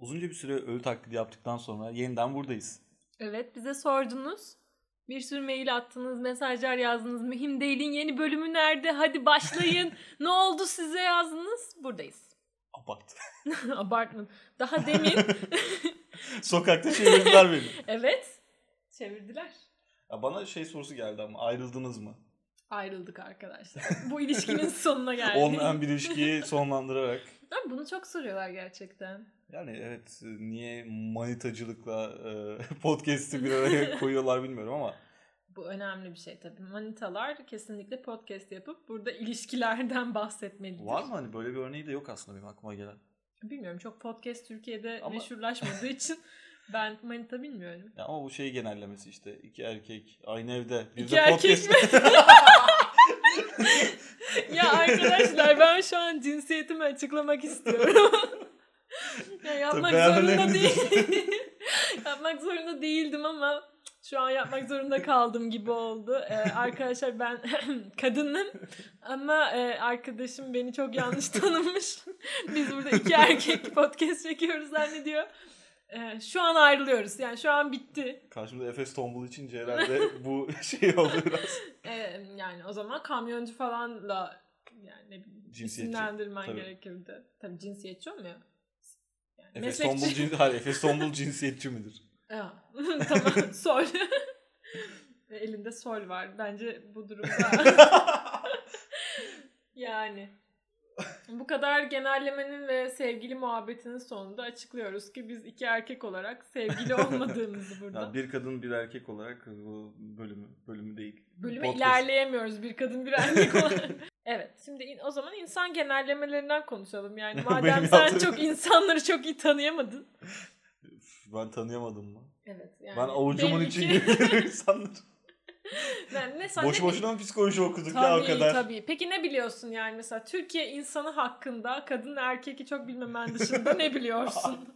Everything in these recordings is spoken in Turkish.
Uzunca bir süre ölü taklidi yaptıktan sonra yeniden buradayız. Evet bize sordunuz. Bir sürü mail attınız, mesajlar yazdınız. Mühim Değil'in yeni bölümü nerede? Hadi başlayın. ne oldu size yazdınız? Buradayız. Abart. Abartma. Daha demin. Sokakta çevirdiler beni. evet. Çevirdiler. Ya bana şey sorusu geldi ama ayrıldınız mı? Ayrıldık arkadaşlar. Bu ilişkinin sonuna geldik. Olmayan bir ilişkiyi sonlandırarak. Ama bunu çok soruyorlar gerçekten. Yani evet niye manitacılıkla e, podcast'i bir araya koyuyorlar bilmiyorum ama. Bu önemli bir şey tabii. Manitalar kesinlikle podcast yapıp burada ilişkilerden bahsetmelidir. Var mı hani böyle bir örneği de yok aslında benim aklıma gelen. Bilmiyorum çok podcast Türkiye'de Ama- meşhurlaşmadığı için ben manita bilmiyorum. Ya ama bu şey genellemesi işte iki erkek aynı evde. Bir İki de podcast. ya arkadaşlar ben şu an cinsiyetimi açıklamak istiyorum. Ya yapmak zorunda değil. yapmak zorunda değildim ama şu an yapmak zorunda kaldım gibi oldu. Ee, arkadaşlar ben kadınım ama e, arkadaşım beni çok yanlış tanımış. Biz burada iki erkek podcast çekiyoruz zannediyor. Ee, şu an ayrılıyoruz. Yani şu an bitti. Karşımda Efes Tombul için herhalde bu şey oldu biraz. Ee, yani o zaman kamyoncu falanla yani Cinsiyetçi, isimlendirmen tabii. gerekirdi. Tabii cinsiyetçi olmuyor. Efes meslekçi. Tombul, cins- hayır, Efes Tombul cinsiyetçi midir? Tamam sol. Elinde sol var. Bence bu durumda. yani. Bu kadar genellemenin ve sevgili muhabbetinin sonunda açıklıyoruz ki biz iki erkek olarak sevgili olmadığımızı burada. Ya bir kadın bir erkek olarak bu bölümü bölümü değil. Bölüme Podcast. ilerleyemiyoruz bir kadın bir erkek olarak. Evet şimdi in- o zaman insan genellemelerinden konuşalım. Yani madem sen çok insanları çok iyi tanıyamadın. Ben tanıyamadım mı? Evet. Yani ben avucumun belli için ki- gibi insanlar. Yani ne Boş boşuna mı psikoloji okuduk ya Tabii o kadar? tabii. Peki ne biliyorsun yani mesela Türkiye insanı hakkında kadın erkeki çok bilmemen dışında ne biliyorsun?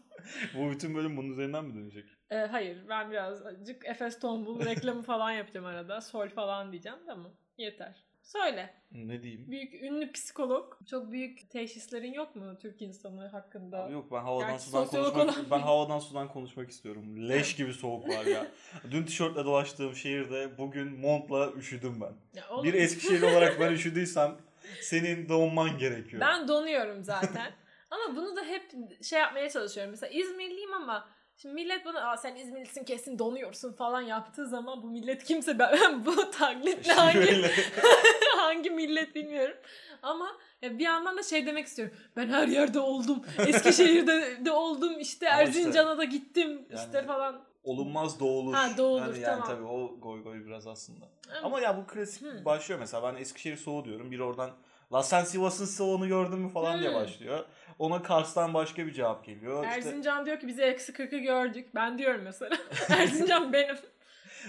Bu bütün bölüm bunun üzerinden mi dönecek? Ee, hayır ben birazcık Efes Tombul reklamı falan yapacağım arada. Sol falan diyeceğim tamam yeter. Söyle. Ne diyeyim? Büyük ünlü psikolog. Çok büyük teşhislerin yok mu Türk insanı hakkında? Abi yok ben havadan Gerçi sudan konuşmak olan ben havadan sudan konuşmak istiyorum. Leş gibi soğuk var ya. Dün tişörtle dolaştığım şehirde bugün montla üşüdüm ben. Ya oğlum, Bir Eskişehirli olarak ben üşüdüysem senin donman gerekiyor. Ben donuyorum zaten. ama bunu da hep şey yapmaya çalışıyorum. Mesela İzmirliyim ama şimdi millet bana Aa, sen İzmirlisin kesin donuyorsun falan yaptığı zaman bu millet kimse ben bu taklitle hangi hangi millet bilmiyorum. Ama ya bir yandan da şey demek istiyorum. Ben her yerde oldum. Eskişehir'de de oldum. İşte Ama işte- Erzincan'a da gittim. Yani- işte falan. Olunmaz doğulur. Ha, doğulur, yani, yani tamam. tabii o goy goy biraz aslında. Ama Ama ya bu klasik Hmm. başlıyor mesela ben Eskişehir soğuğu diyorum. Bir oradan La sen Sivas'ın soğuğunu gördün mü falan diye Hmm. başlıyor. Ona Kars'tan başka bir cevap geliyor. İşte Erzincan diyor ki bize eksi 40'ı gördük. Ben diyorum mesela. Erzincan benim.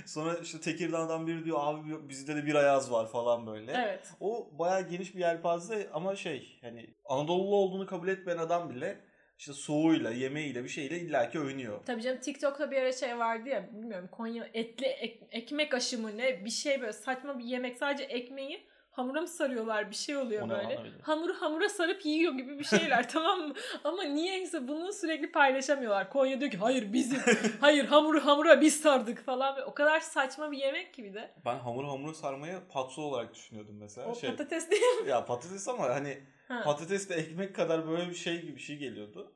sonra işte Tekirdağ'dan biri diyor abi bizde de bir ayaz var falan böyle. Evet. O bayağı geniş bir yelpaze ama şey hani Anadolu'lu olduğunu kabul etmeyen adam bile işte soğuğuyla, yemeğiyle bir şeyle illaki övünüyor. Tabii canım TikTok'ta bir ara şey vardı ya bilmiyorum Konya etli ek- ekmek aşı mı ne bir şey böyle saçma bir yemek sadece ekmeği hamura mı sarıyorlar bir şey oluyor O ne böyle. Hamuru hamura sarıp yiyor gibi bir şeyler tamam mı? Ama niyeyse bunu sürekli paylaşamıyorlar. Konya diyor ki hayır bizim hayır hamuru hamura biz sardık falan. Ve o kadar saçma bir yemek ki bir de. Ben hamur hamuru sarmayı patso olarak düşünüyordum mesela. O şey, patates değil mi? ya patates ama hani Ha. patatesle ekmek kadar böyle bir şey gibi bir şey geliyordu.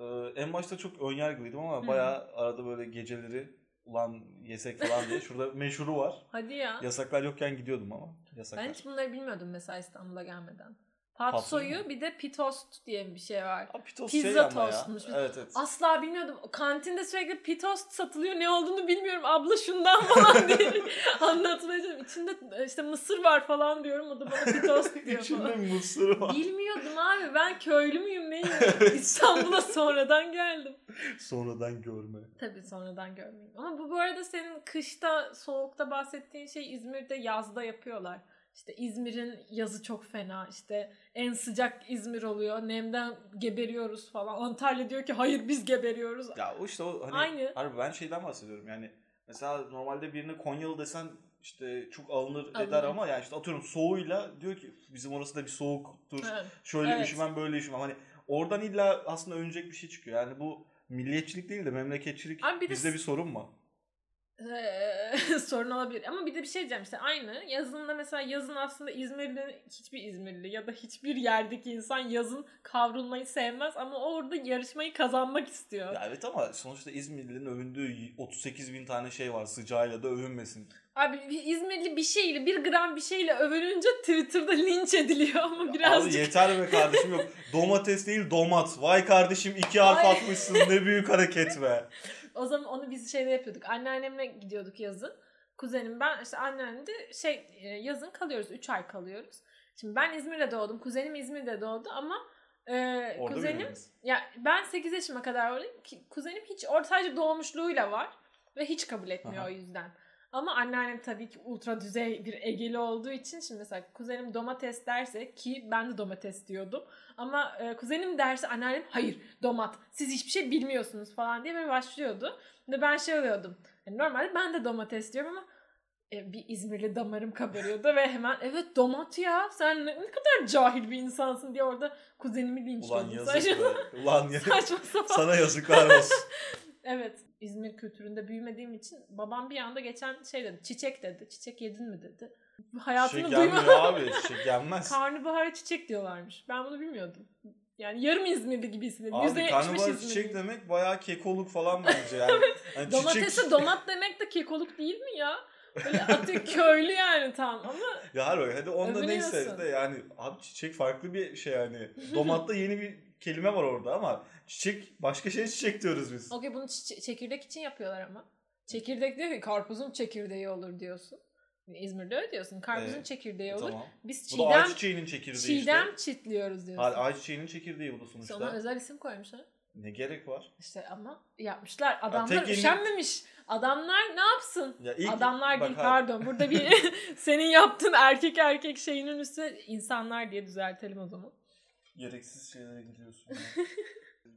Ee, en başta çok önyargılıydım ama Hı. bayağı arada böyle geceleri ulan yesek falan diye. Şurada meşhuru var. Hadi ya. Yasaklar yokken gidiyordum ama. Yasaklar. Ben hiç bunları bilmiyordum mesela İstanbul'a gelmeden. Patsoyu bir de pitost diye bir şey var. Abi pitos Pizza şey tostmuş. ya. Evet evet. Asla bilmiyordum. Kantinde sürekli pitost satılıyor. Ne olduğunu bilmiyorum. Abla şundan falan diye anlatmaya çalışıyorum. İçinde işte mısır var falan diyorum. O da bana pitost diyor İçinde falan. mısır var. Bilmiyordum abi. Ben köylü müyüm neyim? İstanbul'a sonradan geldim. Sonradan görme. Tabii sonradan görmeyeyim. Ama bu bu arada senin kışta, soğukta bahsettiğin şey İzmir'de yazda yapıyorlar. İşte İzmir'in yazı çok fena. İşte en sıcak İzmir oluyor. Nemden geberiyoruz falan. Antalya diyor ki hayır biz geberiyoruz. Ya o işte o hani Aynı. harbi ben şeyden bahsediyorum yani mesela normalde birine Konyalı desen işte çok alınır, Alınır. eder ama yani işte atıyorum soğuğuyla diyor ki bizim orası da bir soğuktur. Ha, Şöyle Evet. üşümem böyle üşümem hani oradan illa aslında övünecek bir şey çıkıyor. Yani bu milliyetçilik değil de memleketçilik Abi bir de bizde bir sorun mu? Ee, sorun olabilir. Ama bir de bir şey diyeceğim işte aynı. Yazında mesela yazın aslında İzmirli hiçbir İzmirli ya da hiçbir yerdeki insan yazın kavrulmayı sevmez ama orada yarışmayı kazanmak istiyor. Ya evet ama sonuçta İzmirlilerin övündüğü 38 bin tane şey var. Sıcağıyla da övünmesin. Abi İzmirli bir şeyle bir gram bir şeyle övününce Twitter'da linç ediliyor ama birazcık Abi yeter be kardeşim yok. Domates değil domat. Vay kardeşim iki harf atmışsın ne büyük hareket be. O zaman onu biz şeyde yapıyorduk. Anneannemle gidiyorduk yazın. Kuzenim ben işte anneannem de şey e, yazın kalıyoruz. 3 ay kalıyoruz. Şimdi ben İzmir'de doğdum. Kuzenim İzmir'de doğdu ama e, Orada kuzenim ya ben 8 yaşıma kadar oradayım. Kuzenim hiç sadece doğmuşluğuyla var ve hiç kabul etmiyor Aha. o yüzden. Ama anneannem tabii ki ultra düzey bir Egeli olduğu için şimdi mesela kuzenim domates derse ki ben de domates diyordum. Ama e, kuzenim derse anneannem hayır domat siz hiçbir şey bilmiyorsunuz falan diye böyle başlıyordu. Ve ben şey oluyordum. Yani normalde ben de domates diyorum ama e, bir İzmirli damarım kabarıyordu ve hemen evet domat ya sen ne, ne kadar cahil bir insansın diye orada kuzenimi Ulan linçliyordum. yazık be. Ulan ya. saçma sapan. Sana yazıklar olsun. Evet. İzmir kültüründe büyümediğim için babam bir anda geçen şey dedi. Çiçek dedi. Çiçek yedin mi dedi. Hayatını Çiçek duymadım. abi. Çiçek yenmez. Karnabahara çiçek diyorlarmış. Ben bunu bilmiyordum. Yani yarım İzmirli gibi hissediyorum. Abi %70 karnabahar çiçek demek bayağı kekoluk falan bence yani. Hani Domatese çiçek... domat demek de kekoluk değil mi ya? Böyle atıyor köylü yani tam ama Ya harbi hadi onda neyse de yani abi çiçek farklı bir şey yani. Domatta yeni bir kelime var orada ama çiçek başka şey çiçek diyoruz biz. okey bunu çi- çekirdek için yapıyorlar ama. Çekirdek diyor ki karpuzun çekirdeği olur diyorsun. İzmir'de öyle diyorsun. Karpuzun Evet. çekirdeği olur. Tamam. Biz Bu da çiğdem çiçeğinin çekirdeği çiğdem işte. çitliyoruz diyorsun. Hayır, ay çiçeğinin çekirdeği bu da sonuçta. özel isim koymuşlar. Ne gerek var? İşte ama yapmışlar. Adamlar tek yeni- üşenmemiş. Adamlar ne yapsın? Ya ilk, Adamlar bak değil abi, pardon. Burada bir senin yaptığın erkek erkek şeyinin üstüne insanlar diye düzeltelim o zaman. Gereksiz şeylere gidiyorsun. ya.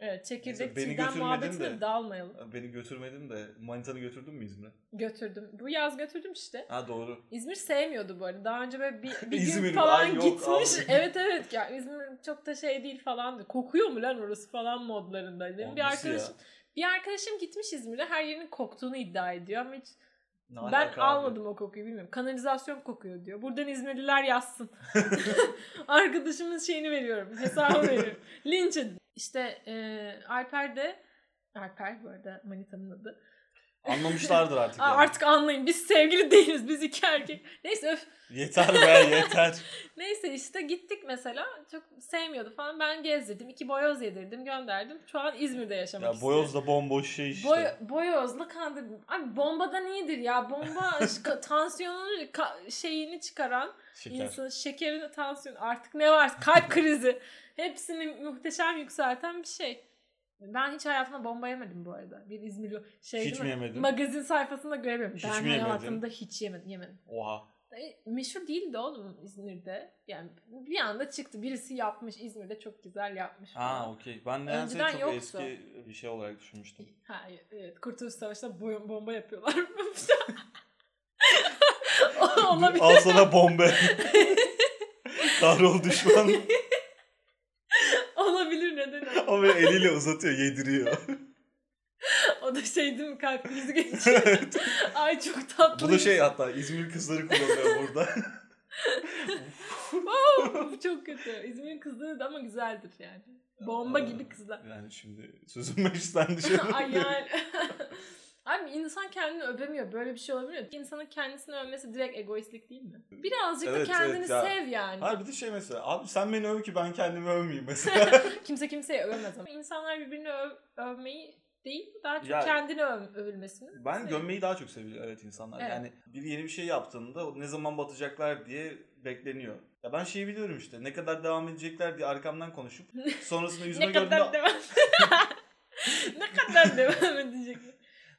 Evet çekirdek beni çiğdem götürmedin muhabbetine de. dalmayalım. Beni götürmedin de manitanı götürdün mü İzmir'e? Götürdüm. Bu yaz götürdüm işte. Ha doğru. İzmir sevmiyordu bu arada. Daha önce böyle bir, bir İzmir, gün falan ay yok gitmiş. abi. Evet evet. Ya İzmir çok da şey değil falan. Kokuyor mu lan orası falan modlarında. Benim bir Olması ya. arkadaşım bir arkadaşım gitmiş İzmir'e her yerinin koktuğunu iddia ediyor ama hiç Ne ben alaka abi? almadım o kokuyu bilmiyorum. Kanalizasyon kokuyor diyor. Buradan İzmirliler yazsın. Arkadaşımın şeyini veriyorum. Hesabı veriyorum. Linç edin. İşte e, Alper de Alper bu arada manitanın adı. Anlamışlardır artık. Yani. Artık anlayın biz sevgili değiliz biz iki erkek. Neyse öf. Yeter be yeter. Neyse işte gittik mesela. Çok sevmiyordu falan. Ben gezdirdim. iki boyoz yedirdim gönderdim. Şu an İzmir'de yaşamak ya istiyor. boyoz da bomboş şey işte. Boy, boyozla kandırdım. Abi bombadan iyidir ya. Bomba tansiyonunu ka- şeyini çıkaran Şeker. insanın şekerini tansiyon artık ne var kalp krizi hepsini muhteşem yükselten bir şey. Ben hiç hayatımda bomba yemedim bu arada. Bir İzmirli şey Hiç mi yemedin? Magazin sayfasında görebiliyorum. Hiç ben hayatımda hiç yemedim. yemedim. Oha. E, meşhur değildi oğlum İzmir'de. Yani bir anda çıktı. Birisi yapmış. İzmir'de çok güzel yapmış. Ha okey. Ben nedense Önceden çok yoktu. eski bir şey olarak düşünmüştüm. Ha, evet. Kurtuluş Savaşı'nda bomba yapıyorlar. Olabilir. Al sana bombe. Kahrol düşman. Ama böyle eliyle uzatıyor, yediriyor. O da şey değil mi kalp krizi geçiyor. Ay çok tatlı. Bu da şey hatta İzmir kızları kullanıyor burada. Bu çok kötü. İzmir'in kızları da ama güzeldir yani. Bomba gibi kızlar. Yani şimdi sözüm meclisten dışarı. Ay yani. Abi insan kendini övemiyor. Böyle bir şey olabilir mi? İnsanın kendisini övmesi direkt egoistlik değil mi? Birazcık Evet, da kendini evet ya. sev yani. Hayır bir de şey mesela. Abi sen beni öv ki ben kendimi övmeyeyim mesela. Kimse kimseye övemez ama. İnsanlar birbirini öv- övmeyi değil, daha çok Ya- kendini öv- övülmesini. ben seviyor. gömmeyi daha çok seviyor evet insanlar. Evet. Yani bir yeni bir şey yaptığında ne zaman batacaklar diye bekleniyor. Ya ben şeyi biliyorum işte ne kadar devam edecekler diye arkamdan konuşup sonrasında yüzüme ne gördüğünde kadar devam ne kadar devam edecek.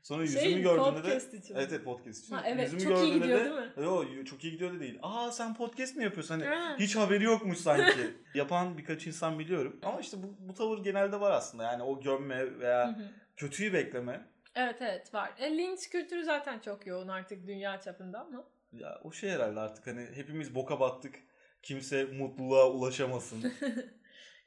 Sonra Şey, yüzümü gördüğünde de için. Evet evet podcast için. Ha, evet, yüzümü çok iyi gidiyor de, değil mi? Yo, çok iyi gidiyor da değil. Aa sen podcast mi yapıyorsun? Hani Ha. hiç haberi yokmuş sanki. Yapan birkaç insan biliyorum. Ama işte bu, bu tavır genelde var aslında. Yani o gömme veya kötüyü bekleme. evet evet var. E, linç kültürü zaten çok yoğun artık dünya çapında ama. Ya o şey herhalde artık hani hepimiz boka battık. Kimse mutluluğa ulaşamasın.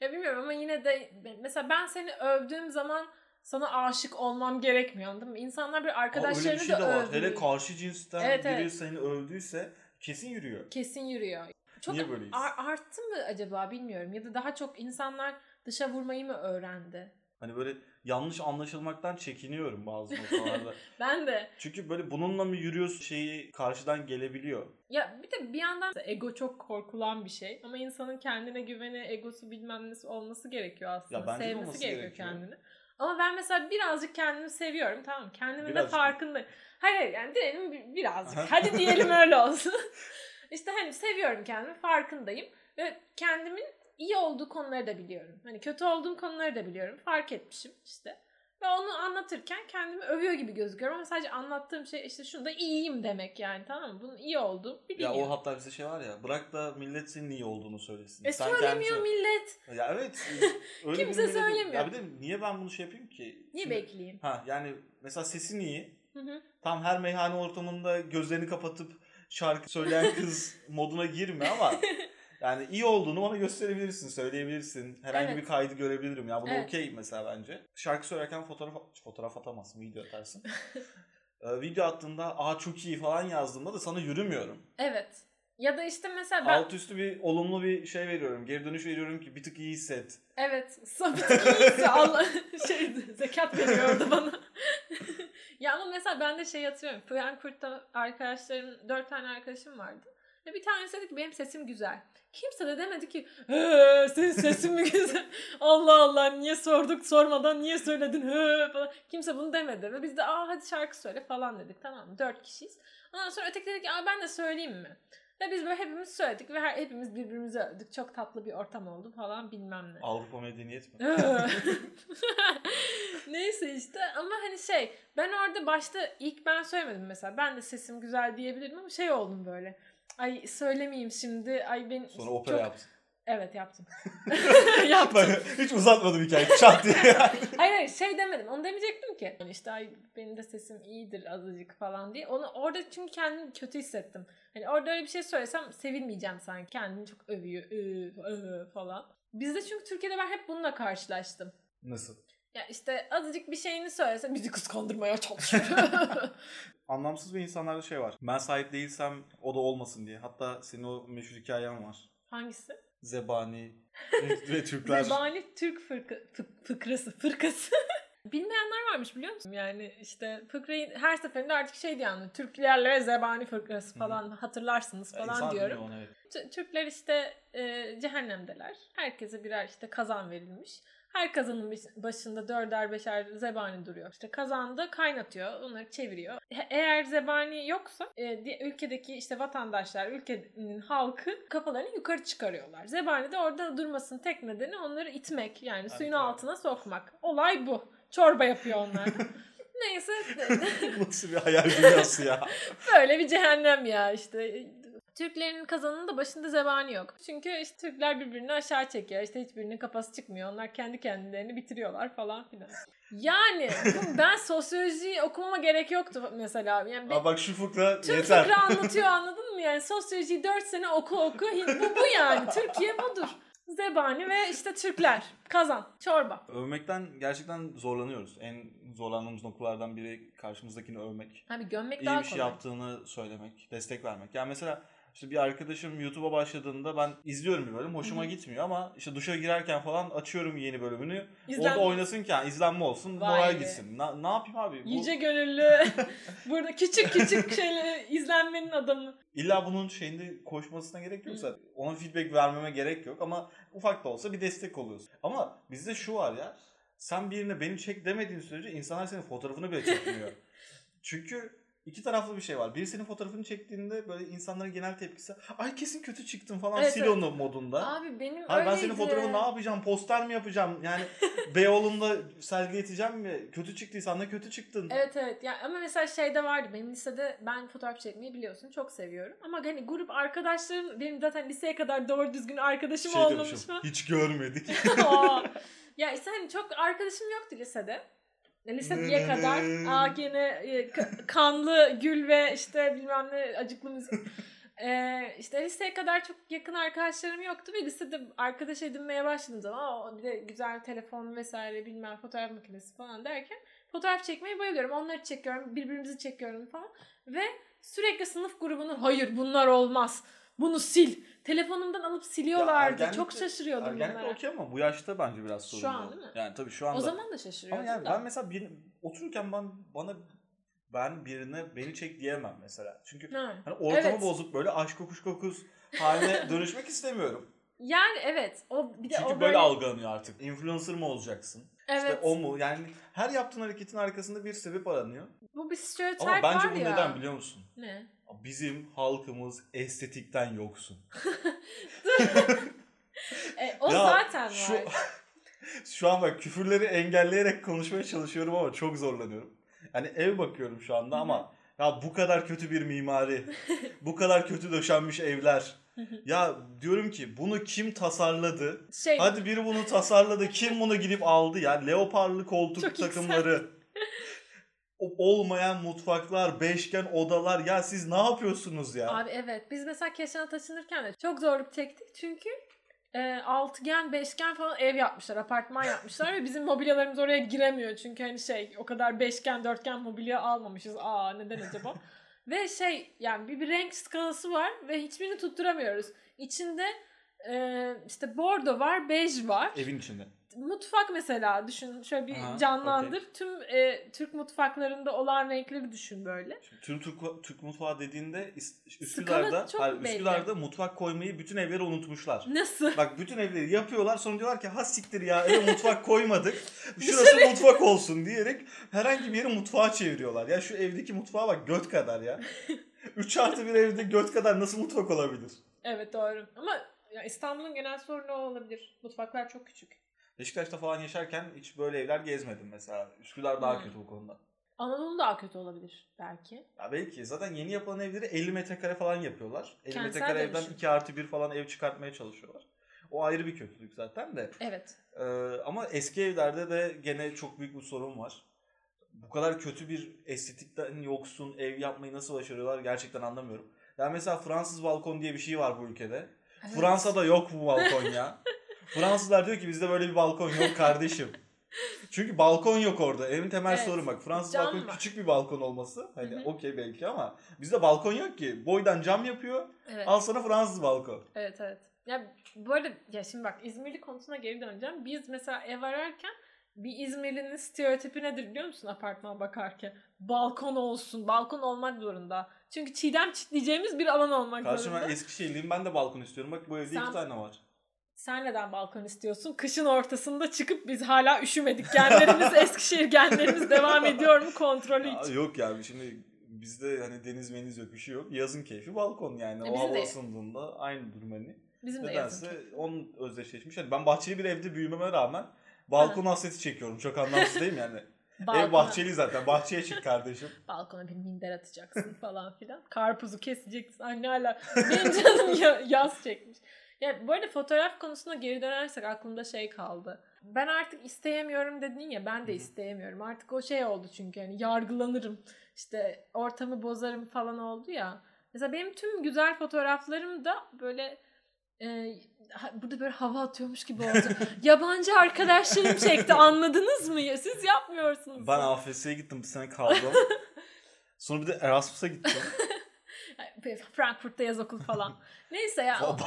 Ya bilmiyorum ama yine de mesela ben seni övdüğüm zaman sana aşık olmam gerekmiyor anladın mı? İnsanlar bir Ama öyle arkadaşlarını bir şey da de var. övdüğü Hele karşı cinsten Evet, biri evet. seni övdüyse kesin yürüyor. kesin yürüyor. Çok Niye böyleyiz? ar- arttı mı acaba bilmiyorum ya da daha çok insanlar dışa vurmayı mı öğrendi? Hani böyle yanlış anlaşılmaktan çekiniyorum bazı noktalarda. Ben de. Çünkü böyle bununla mı yürüyorsun şeyi karşıdan gelebiliyor. Ya bir de bir yandan ego çok korkulan bir şey ama insanın kendine güveni, egosu bilmem nesi olması gerekiyor aslında. Ya bence de Sevmesi gerekiyor, gerekiyor. kendini. Ama ben mesela birazcık kendimi seviyorum tamam mı? Kendimin de Birazcık farkındayım. Hayır hayır yani diyelim bi- birazcık. Hadi diyelim öyle olsun. işte hani seviyorum kendimi farkındayım. Ve kendimin iyi olduğu konuları da biliyorum. Hani kötü olduğum konuları da biliyorum. Fark etmişim işte. Ve onu anlatırken kendimi övüyor gibi gözüküyorum ama sadece anlattığım şey işte şunda iyiyim demek yani tamam mı? Bunun iyi olduğu Ya o hatta bize şey var ya bırak da millet senin iyi olduğunu söylesin. E Sen söylemiyor millet. Ya evet. Öyle Kimse bir millet- söylemiyor. Ya bir de niye ben bunu şey yapayım ki? Niye Şimdi- bekleyeyim? Ha yani mesela sesin iyi. Hı hı. Tam her meyhane ortamında gözlerini kapatıp şarkı söyleyen kız moduna girme ama yani iyi olduğunu bana gösterebilirsin, söyleyebilirsin. Herhangi Evet. bir kaydı görebilirim ya. Bu Evet. okey mesela bence. Şarkı söylerken fotoğraf fotoğraf atamazsın, video atarsın. Ee, video attığında aa çok iyi falan yazdığımda da sana yürümüyorum. Evet. Ya da işte mesela ben Alt üstü bir olumlu bir şey veriyorum. Geri dönüş veriyorum ki bir tık iyi hisset. evet sabit iyiyse Allah şey zekat veriyordu bana. ya ama mesela ben de şey hatırlıyorum. Frankfurt'ta arkadaşlarım, dört tane arkadaşım vardı. Ve bir tanesi dedi ki benim sesim güzel. Kimse de demedi ki "Ee, senin sesin mi güzel? Allah Allah niye sorduk sormadan niye söyledin falan. Kimse bunu demedi. Ve biz de aa hadi şarkı söyle falan dedik tamam? Dört kişiyiz. Ondan sonra öteki dedi ki aa ben de söyleyeyim mi? Ve biz böyle hepimiz söyledik ve her, hepimiz birbirimizi övdük. Çok tatlı bir ortam oldu falan bilmem ne. Avrupa medeniyet mi? Neyse işte ama hani şey ben orada başta ilk ben söylemedim mesela. Ben de sesim güzel diyebilirim ama şey oldum böyle. Ay söylemeyeyim şimdi. Ay ben Sonra opera çok... yaptın. Evet yaptım. yaptım. Bak, hiç uzatmadım hikayeyi. Çat diye. Hayır hayır şey demedim. Onu demeyecektim ki. Yani işte ay benim de sesim iyidir azıcık falan diye. Onu orada çünkü kendimi kötü hissettim. Hani orada öyle bir şey söylesem sevilmeyeceğim sanki. Kendini çok övüyor ıı, ıı falan. Bizde çünkü Türkiye'de ben hep bununla karşılaştım. Nasıl? Ya işte azıcık bir şeyini söylese bizi kıskandırmaya çalışıyor. Anlamsız bir insanlarda şey var. Ben sahip değilsem o da olmasın diye. Hatta senin o meşhur hikayen var. Hangisi? Zebani ve Türkler. Zebani Türk fırka, fı- fıkrası. Fırkası. Bilmeyenler varmış biliyor musun? Yani işte fıkrayı her seferinde artık şey diyor yani Türklerle zebani fırkası falan hatırlarsınız falan İnsan diyorum. onu, evet. Türkler işte e, cehennemdeler. Herkese birer işte kazan verilmiş. Her kazanın baş- başında dörder beşer zebani duruyor. İşte kazanda kaynatıyor, onları çeviriyor. He- Eğer zebani yoksa e, ülkedeki işte vatandaşlar, ülkenin halkı kafalarını yukarı çıkarıyorlar. Zebani de orada durmasının tek nedeni onları itmek yani suyun tabii. altına sokmak. Olay bu. Çorba yapıyor onlar. Neyse Nasıl bir hayal dünyası ya. Böyle bir cehennem ya işte. Türklerin kazanında başında zebani yok. Çünkü işte Türkler birbirini aşağı çekiyor. İşte hiçbirinin kafası çıkmıyor. Onlar kendi kendilerini bitiriyorlar falan filan. Yani ben sosyoloji okumama gerek yoktu mesela. Yani Aa, bak şu fıkra Tüm yeter. fıkra anlatıyor anladın mı? Yani sosyolojiyi 4 sene oku oku. Bu, bu yani. Türkiye budur. Zebani ve işte Türkler. Kazan. Çorba. Övmekten gerçekten zorlanıyoruz. En zorlandığımız noktalardan biri karşımızdakini övmek. Abi gömmek İyi daha bir şey kolay. yaptığını söylemek, destek vermek. Yani mesela işte bir arkadaşım YouTube'a başladığında ben izliyorum bir bölüm. Hoşuma Hı hı. gitmiyor ama işte duşa girerken falan açıyorum yeni bölümünü. İzlen- Orada oynasın ki yani izlenme olsun, Vay moral be. gitsin. Na- ne yapayım abi? Bu, Yüce gönüllü. Burada küçük küçük şeyleri izlenmenin adamı. illa bunun şeyinde koşmasına gerek yoksa ona feedback vermeme gerek yok ama ufak da olsa bir destek oluyorsun. Ama bizde şu var ya sen birine beni çek demediğin sürece insanlar senin fotoğrafını bile çekmiyor. Çünkü iki taraflı bir şey var. Biri senin fotoğrafını çektiğinde böyle insanların genel tepkisi ay kesin kötü çıktın falan Evet, sil evet. onu modunda. Abi benim Hayır ben öyleydi. senin fotoğrafını ne yapacağım? Poster mi yapacağım? Yani Beyoğlu'nda sergileteceğim mi? Kötü çıktıysan da kötü çıktın. Evet evet. Ya ama mesela şeyde vardı. Benim lisede ben fotoğraf çekmeyi biliyorsun. Çok seviyorum. Ama hani grup arkadaşlarım benim zaten liseye kadar doğru düzgün arkadaşım şey olmamış mı? hiç görmedik. Ya işte hani çok arkadaşım yoktu lisede. Lise 1'ye kadar aa gene ka- kanlı gül ve işte bilmem ne acıklı müzik. Ee, işte liseye kadar çok yakın arkadaşlarım yoktu ve lisede arkadaş edinmeye başladığım zaman "Aa, bir de güzel telefon vesaire bilmem fotoğraf makinesi falan derken fotoğraf çekmeye bayılıyorum. Onları çekiyorum, birbirimizi çekiyorum falan. Ve sürekli sınıf grubunun hayır bunlar olmaz. Bunu sil. Telefonumdan alıp siliyorlardı. ergenlikte- Çok şaşırıyordum Ergenlikte bunlara. okey ama bu yaşta bence biraz sorun. Şu an değil mi? Yani tabii şu anda. O zaman da Ama şaşırıyordum yani da. ben mesela bir, otururken ben bana ben birine beni çek diyemem mesela. Çünkü Ha. hani ortamı Evet. bozup böyle aşk kokuş kokuz haline dönüşmek istemiyorum. Yani evet. O bir de Çünkü o böyle, algılanıyor artık. Influencer mı olacaksın? Evet. İşte o mu? Yani her yaptığın hareketin arkasında bir sebep aranıyor. Bu bir stereotip Ama bence var bu ya. neden biliyor musun? Ne? Bizim halkımız estetikten yoksun. E, o Ya zaten şu- var. Şu an bak küfürleri engelleyerek konuşmaya çalışıyorum ama çok zorlanıyorum. Yani ev bakıyorum şu anda ama ya bu kadar kötü bir mimari, bu kadar kötü döşenmiş evler. Ya diyorum ki bunu kim tasarladı? Şey Hadi biri bunu tasarladı. Kim bunu gidip aldı ya? Leoparlı koltuk Çok takımları. Olmayan mutfaklar, beşgen odalar. Ya siz ne yapıyorsunuz ya? Abi evet. Biz mesela Keşan'a taşınırken de çok zorluk çektik. Çünkü e, altıgen, beşgen falan ev yapmışlar. Apartman yapmışlar ve bizim mobilyalarımız oraya giremiyor. Çünkü hani şey o kadar beşgen, dörtgen mobilya almamışız. Aa neden acaba? ve şey yani bir, bir renk skalası var ve hiçbirini tutturamıyoruz. İçinde e, işte bordo var, bej var. Evin içinde. Mutfak mesela düşün şöyle bir Aha, canlandır. Tüm e, Türk mutfaklarında olan renkleri düşün böyle. Şimdi Türk, Türk, Türk mutfağı dediğinde Üsküdar'da, hayır, belli. Üsküdar'da mutfak koymayı bütün evlere unutmuşlar. Nasıl? Bak bütün evleri yapıyorlar sonra diyorlar ki ha siktir ya eve mutfak koymadık. Şurası mutfak olsun diyerek herhangi bir yeri mutfağa çeviriyorlar. Ya şu evdeki mutfağa bak göt kadar ya. 3 artı bir evde göt kadar nasıl mutfak olabilir? Evet doğru. Ama ya İstanbul'un genel sorunu o olabilir. Mutfaklar çok küçük. Beşiktaş'ta falan yaşarken hiç böyle evler gezmedim mesela. Üsküdar daha Hmm. kötü bu konuda. Anadolu daha kötü olabilir belki. Ya belki zaten yeni yapılan evleri 50 metrekare falan yapıyorlar. 50 Kentsel metrekare evden dönüşüm. 2 artı 1 falan ev çıkartmaya çalışıyorlar. O ayrı bir kötülük zaten de. Evet. Ee, ama eski evlerde de gene çok büyük bir sorun var. Bu kadar kötü bir estetikten yoksun ev yapmayı nasıl başarıyorlar gerçekten anlamıyorum. Yani mesela Fransız balkon diye bir şey var bu ülkede. Evet. Fransa'da yok bu balkon ya. Fransızlar diyor ki bizde böyle bir balkon yok kardeşim. Çünkü balkon yok orada. Evin temel Evet. sorunu bak. Fransız Cam balkon var. küçük bir balkon olması. Hani okey belki ama bizde balkon yok ki. Boydan cam yapıyor. Evet. Al sana Fransız balkon. Evet evet. Ya bu arada ya şimdi bak İzmirli konusuna geri döneceğim. Biz mesela ev ararken bir İzmirlinin stereotipi nedir biliyor musun apartmana bakarken? Balkon olsun. Balkon olmak zorunda. Çünkü çiğdem çitleyeceğimiz bir alan olmak Karşıma zorunda. ben Eskişehirliyim ben de balkon istiyorum. Bak bu evde Sen- iki tane var. Sen neden balkon istiyorsun? Kışın ortasında çıkıp biz hala üşümedik. Genlerimiz Eskişehir genlerimiz devam ediyor mu kontrolü Ya için. yok ya şimdi bizde hani deniz meniz yok bir şey yok. Yazın keyfi balkon yani. E o hava de- ısındığında aynı durum hani. Bizim de yazın Nedense keyfi. onun özdeşleşmiş. Hani ben bahçeli bir evde büyümeme rağmen balkon hasreti çekiyorum. Çok anlamsız değil mi yani? Ev bahçeli zaten. Bahçeye çık kardeşim. balkona bir minder atacaksın falan filan. Karpuzu keseceksin. Anne hala benim canım ya- yaz çekmiş. Ya bu arada fotoğraf konusuna geri dönersek aklımda şey kaldı. Ben artık isteyemiyorum dedin ya ben de isteyemiyorum. Artık o şey oldu çünkü hani yargılanırım. işte ortamı bozarım falan oldu ya. Mesela benim tüm güzel fotoğraflarım da böyle e, burada böyle hava atıyormuş gibi oldu. Yabancı arkadaşlarım çekti anladınız mı? ya? Siz yapmıyorsunuz. Ben AFS'ye gittim bir sene kaldım. Sonra bir de Erasmus'a gittim. Frankfurt'ta yaz okulu falan. Neyse ya.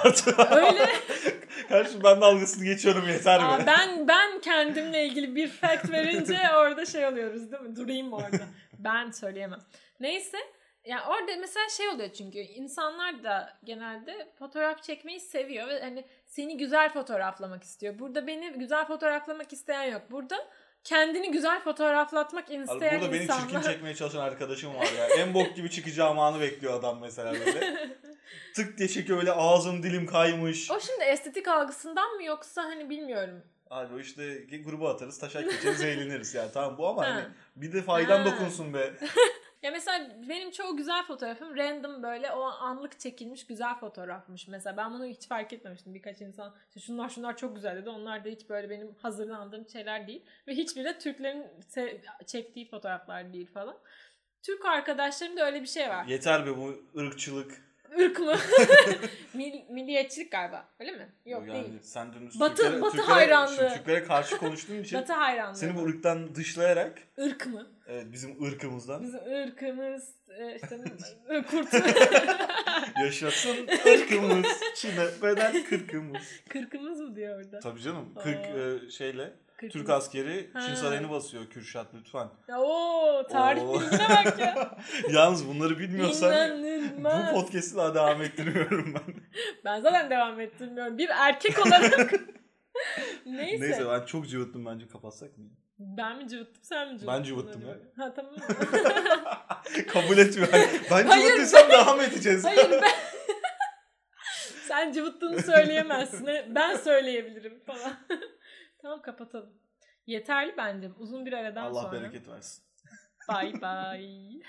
Öyle. Kardeşim ben dalgasını geçiyorum yeter Aa, mi? ben ben kendimle ilgili bir fact verince orada şey oluyoruz değil mi? Durayım mı orada? Ben söyleyemem. Neyse. Yani orada mesela şey oluyor çünkü insanlar da genelde fotoğraf çekmeyi seviyor ve hani seni güzel fotoğraflamak istiyor. Burada beni güzel fotoğraflamak isteyen yok. Burada kendini güzel fotoğraflatmak Abi isteyen burada beni çirkin insanlar. çekmeye çalışan arkadaşım var ya. En bok gibi çıkacağım anı bekliyor adam mesela böyle. Tık diye çekiyor öyle ağzım dilim kaymış. o şimdi estetik algısından mı yoksa hani bilmiyorum. Abi o işte gruba atarız taşak geçeriz eğleniriz yani tamam bu ama Ha. hani bir de faydan Ha. dokunsun be. Ya mesela benim çoğu güzel fotoğrafım random böyle o anlık çekilmiş güzel fotoğrafmış. Mesela ben bunu hiç fark etmemiştim. Birkaç insan işte şunlar şunlar çok güzel dedi. Onlar da hiç böyle benim hazırlandığım şeyler değil. Ve hiçbiri de Türklerin çektiği fotoğraflar değil falan. Türk arkadaşlarımda öyle bir şey var. Yeter be bu ırkçılık. ırk mı? Mil, milliyetçilik galiba. Öyle mi? Yok yani değil. sen dün Batı- Türklere, Batı Türklere, hayranlığı. Türklere karşı konuştuğun için Batı hayranlığı. seni bu ırktan dışlayarak Irk mı? Evet, bizim ırkımızdan Bizim ırkımız e, işte kurt. yaşasın ırkımız Çin'e bedel kırkımız. Kırkımız mı diyor orada? Tabii canım 40 Aa. e, şeyle Kırkımız. Türk askeri Ha. Çin sarayını basıyor Kürşat lütfen. Ya, Oo, tarih Oo. bilgine bak ya. Yalnız bunları bilmiyorsan bu İnanılmaz. podcast'i daha devam ettirmiyorum ben. Ben zaten devam ettirmiyorum. Bir erkek olarak. Neyse. Neyse ben çok cıvıttım bence kapatsak mı? Ben mi cıvıttım sen mi cıvıttın? Ben cıvıttım ya. Ha tamam. Kabul etmiyor. Ben Hayır, cıvıttıysam devam edeceğiz. Hayır ben... sen cıvıttığını söyleyemezsin. Ben söyleyebilirim falan. tamam kapatalım. Yeterli bence. Uzun bir aradan Allah sonra. bereket versin. Bye bye.